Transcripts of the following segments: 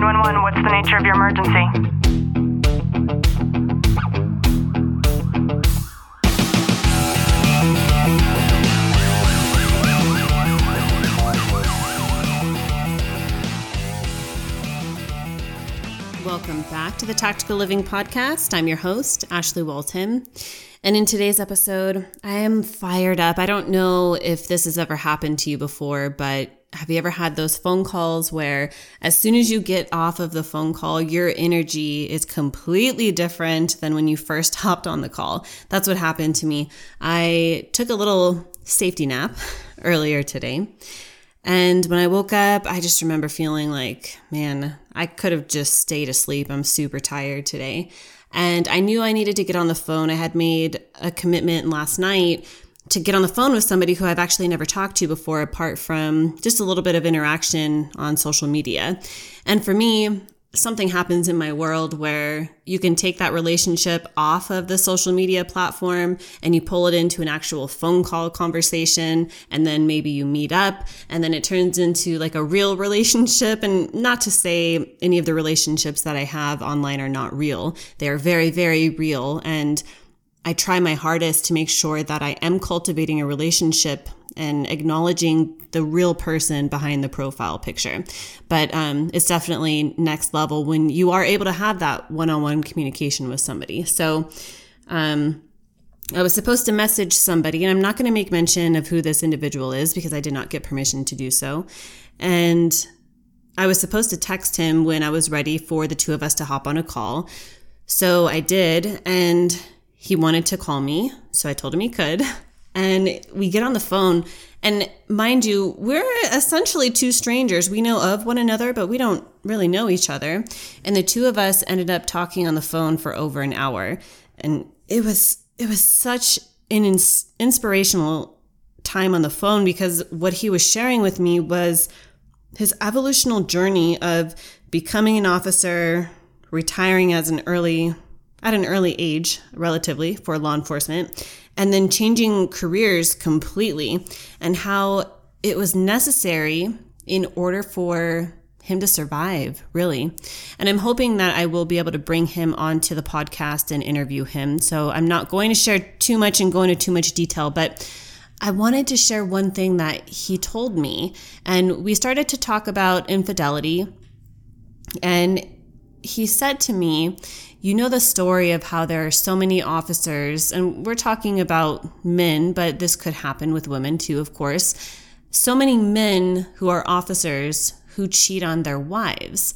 911, what's the nature of your emergency? Welcome back to the Tactical Living Podcast. I'm your host, Ashley Walton. And in today's episode, I am fired up. I don't know if this has ever happened to you before, but have you ever had those phone calls where as soon as you get off of the phone call, your energy is completely different than when you first hopped on the call? That's what happened to me. I took a little safety nap earlier today. And when I woke up, I just remember feeling like, man, I could have just stayed asleep. I'm super tired today. And I knew I needed to get on the phone. I had made a commitment last night to get on the phone with somebody who I've actually never talked to before, apart from just a little bit of interaction on social media. And for me, something happens in my world where you can take that relationship off of the social media platform and you pull it into an actual phone call conversation and then maybe you meet up and then it turns into like a real relationship. And not to say any of the relationships that I have online are not real. They are very very real. And I try my hardest to make sure that I am cultivating a relationship and acknowledging the real person behind the profile picture. But um, it's definitely next level when you are able to have that one on one communication with somebody. So, um, I was supposed to message somebody, and I'm not going to make mention of who this individual is because I did not get permission to do so. And I was supposed to text him when I was ready for the two of us to hop on a call. So I did, and he wanted to call me. So I told him he could. And we get on the phone. And mind you, we're essentially two strangers. We know of one another, but we don't really know each other. And the two of us ended up talking on the phone for over an hour. And it was, it was such an ins- inspirational time on the phone because what he was sharing with me was his evolutional journey of becoming an officer, retiring as an early at an early age, relatively, for law enforcement, and then changing careers completely, and how it was necessary in order for him to survive, really. And I'm hoping that I will be able to bring him onto the podcast and interview him. So I'm not going to share too much and go into too much detail, but I wanted to share one thing that he told me. And we started to talk about infidelity. And he said to me, you know the story of how there are so many officers, and we're talking about men, but this could happen with women too, of course. So many men who are officers who cheat on their wives.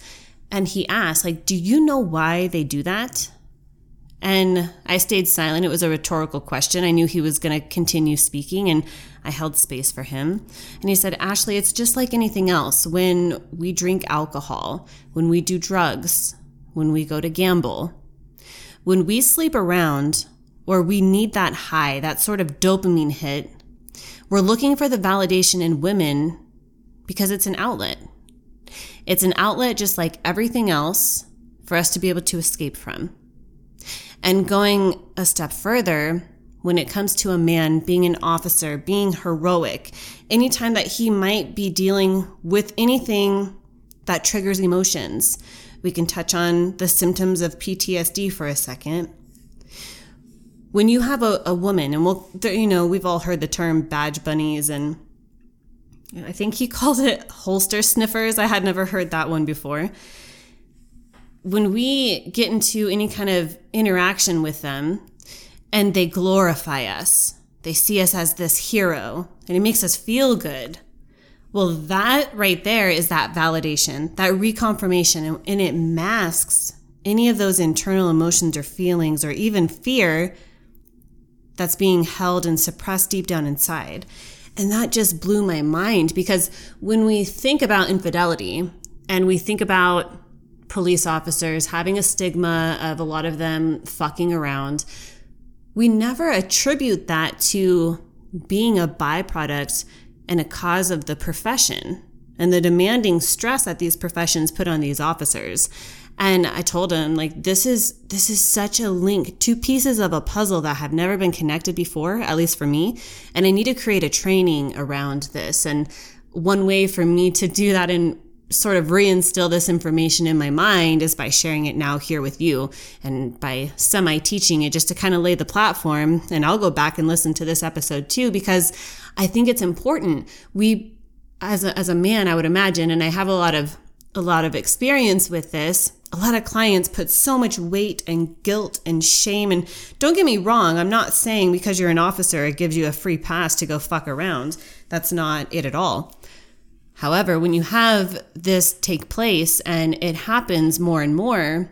And he asked, like, do you know why they do that? And I stayed silent. It was a rhetorical question. I knew he was going to continue speaking, and I held space for him. And he said, Ashley, it's just like anything else. When we drink alcohol, when we do drugs, when we go to gamble, when we sleep around, or we need that high, that sort of dopamine hit, we're looking for the validation in women because it's an outlet. It's an outlet just like everything else for us to be able to escape from. And going a step further, when it comes to a man being an officer, being heroic, anytime that he might be dealing with anything that triggers emotions, we can touch on the symptoms of PTSD for a second. When you have a, a woman, and we'll, you know, we've all heard the term badge bunnies, and I think he called it holster sniffers. I had never heard that one before. When we get into any kind of interaction with them and they glorify us, they see us as this hero, and it makes us feel good well, that right there is that validation, that reconfirmation, and it masks any of those internal emotions or feelings or even fear that's being held and suppressed deep down inside. And that just blew my mind because when we think about infidelity and we think about police officers having a stigma of a lot of them fucking around, we never attribute that to being a byproduct and a cause of the profession and the demanding stress that these professions put on these officers. And I told him like this is this is such a link, two pieces of a puzzle that have never been connected before, at least for me, and I need to create a training around this. And one way for me to do that and sort of reinstill this information in my mind is by sharing it now here with you and by semi teaching it just to kind of lay the platform. And I'll go back and listen to this episode too, because I think it's important. We, as a, as a man, I would imagine, and I have a lot of, a lot of experience with this. A lot of clients put so much weight and guilt and shame. And don't get me wrong, I'm not saying because you're an officer, it gives you a free pass to go fuck around. That's not it at all. However, when you have this take place and it happens more and more,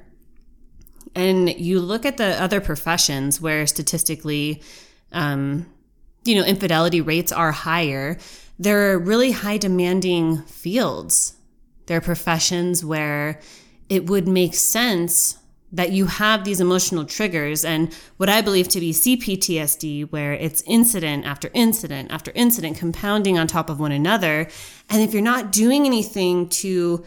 and you look at the other professions where statistically, um, you know, infidelity rates are higher, they're really high demanding fields. They're professions where it would make sense that you have these emotional triggers and what I believe to be CPTSD, where it's incident after incident after incident compounding on top of one another. And if you're not doing anything to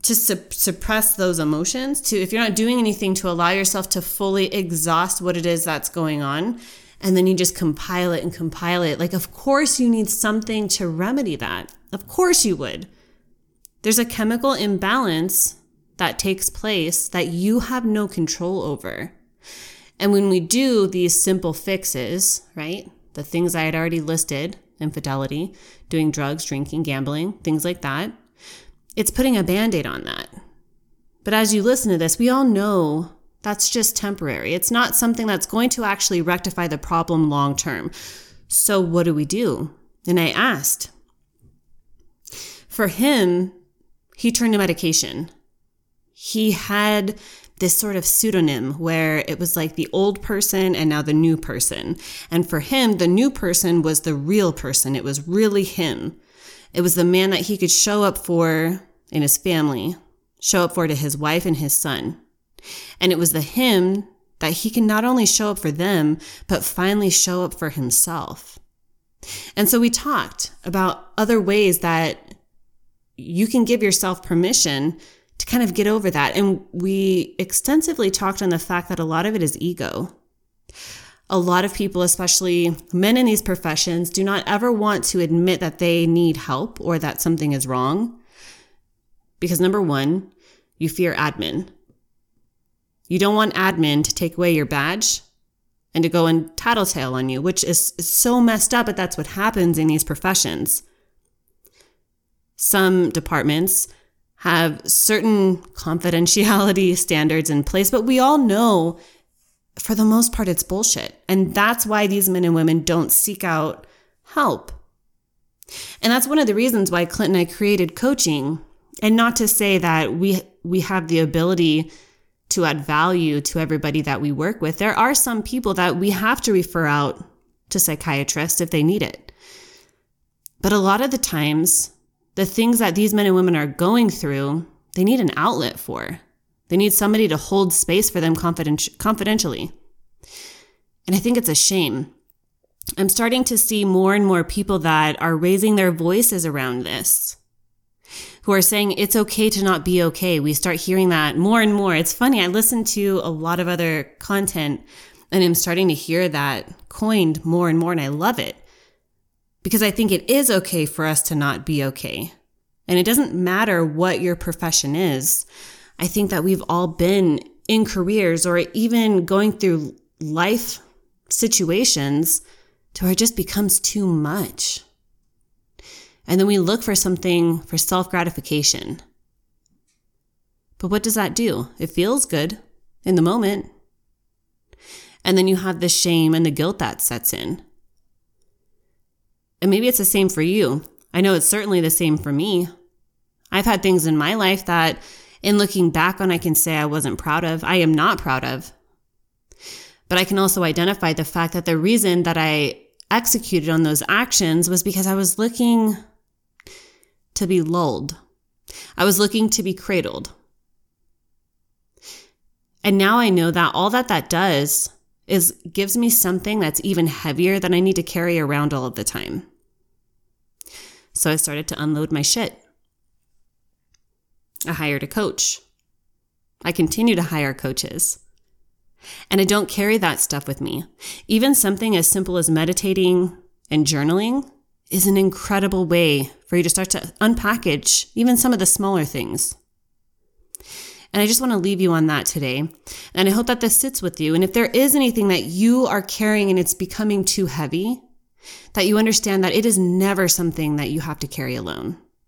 to su- suppress those emotions, to if you're not doing anything to allow yourself to fully exhaust what it is that's going on, and then you just compile it and compile it, like of course you need something to remedy that. Of course you would. There's a chemical imbalance that takes place that you have no control over. And when we do these simple fixes, right? The things I had already listed infidelity, doing drugs, drinking, gambling, things like that it's putting a band aid on that. But as you listen to this, we all know that's just temporary. It's not something that's going to actually rectify the problem long term. So, what do we do? And I asked. For him, he turned to medication he had this sort of pseudonym where it was like the old person and now the new person. And for him, the new person was the real person. It was really him. It was the man that he could show up for in his family, show up for to his wife and his son. And it was the him that he can not only show up for them, but finally show up for himself. And so we talked about other ways that you can give yourself permission to kind of get over that. And we extensively talked on the fact that a lot of it is ego. A lot of people, especially men in these professions, do not ever want to admit that they need help or that something is wrong. Because number one, you fear admin. You don't want admin to take away your badge and to go and tattletale on you, which is so messed up, but that's what happens in these professions. Some departments have certain confidentiality standards in place, but we all know for the most part it's bullshit. And that's why these men and women don't seek out help. And that's one of the reasons why Clint and I created coaching. And not to say that we we have the ability to add value to everybody that we work with. There are some people that we have to refer out to psychiatrists if they need it. But a lot of the times the things that these men and women are going through, they need an outlet for. They need somebody to hold space for them confidenti- confidentially. And I think it's a shame. I'm starting to see more and more people that are raising their voices around this, who are saying it's okay to not be okay. We start hearing that more and more. It's funny. I listen to a lot of other content and I'm starting to hear that coined more and more, and I love it because I think it is okay for us to not be okay. And it doesn't matter what your profession is. I think that we've all been in careers or even going through life situations to where it just becomes too much. And then we look for something for self gratification. But what does that do? It feels good in the moment. And then you have the shame and the guilt that sets in. And maybe it's the same for you. I know it's certainly the same for me. I've had things in my life that, in looking back on, I can say I wasn't proud of. I am not proud of. But I can also identify the fact that the reason that I executed on those actions was because I was looking to be lulled. I was looking to be cradled. And now I know that all that that does is gives me something that's even heavier than I need to carry around all of the time. So I started to unload my shit. I hired a coach. I continue to hire coaches. And I don't carry that stuff with me. Even something as simple as meditating and journaling is an incredible way for you to start to unpackage even some of the smaller things. And I just want to leave you on that today. And I hope that this sits with you. And if there is anything that you are carrying and it's becoming too heavy, that you understand that it is never something that you have to carry alone.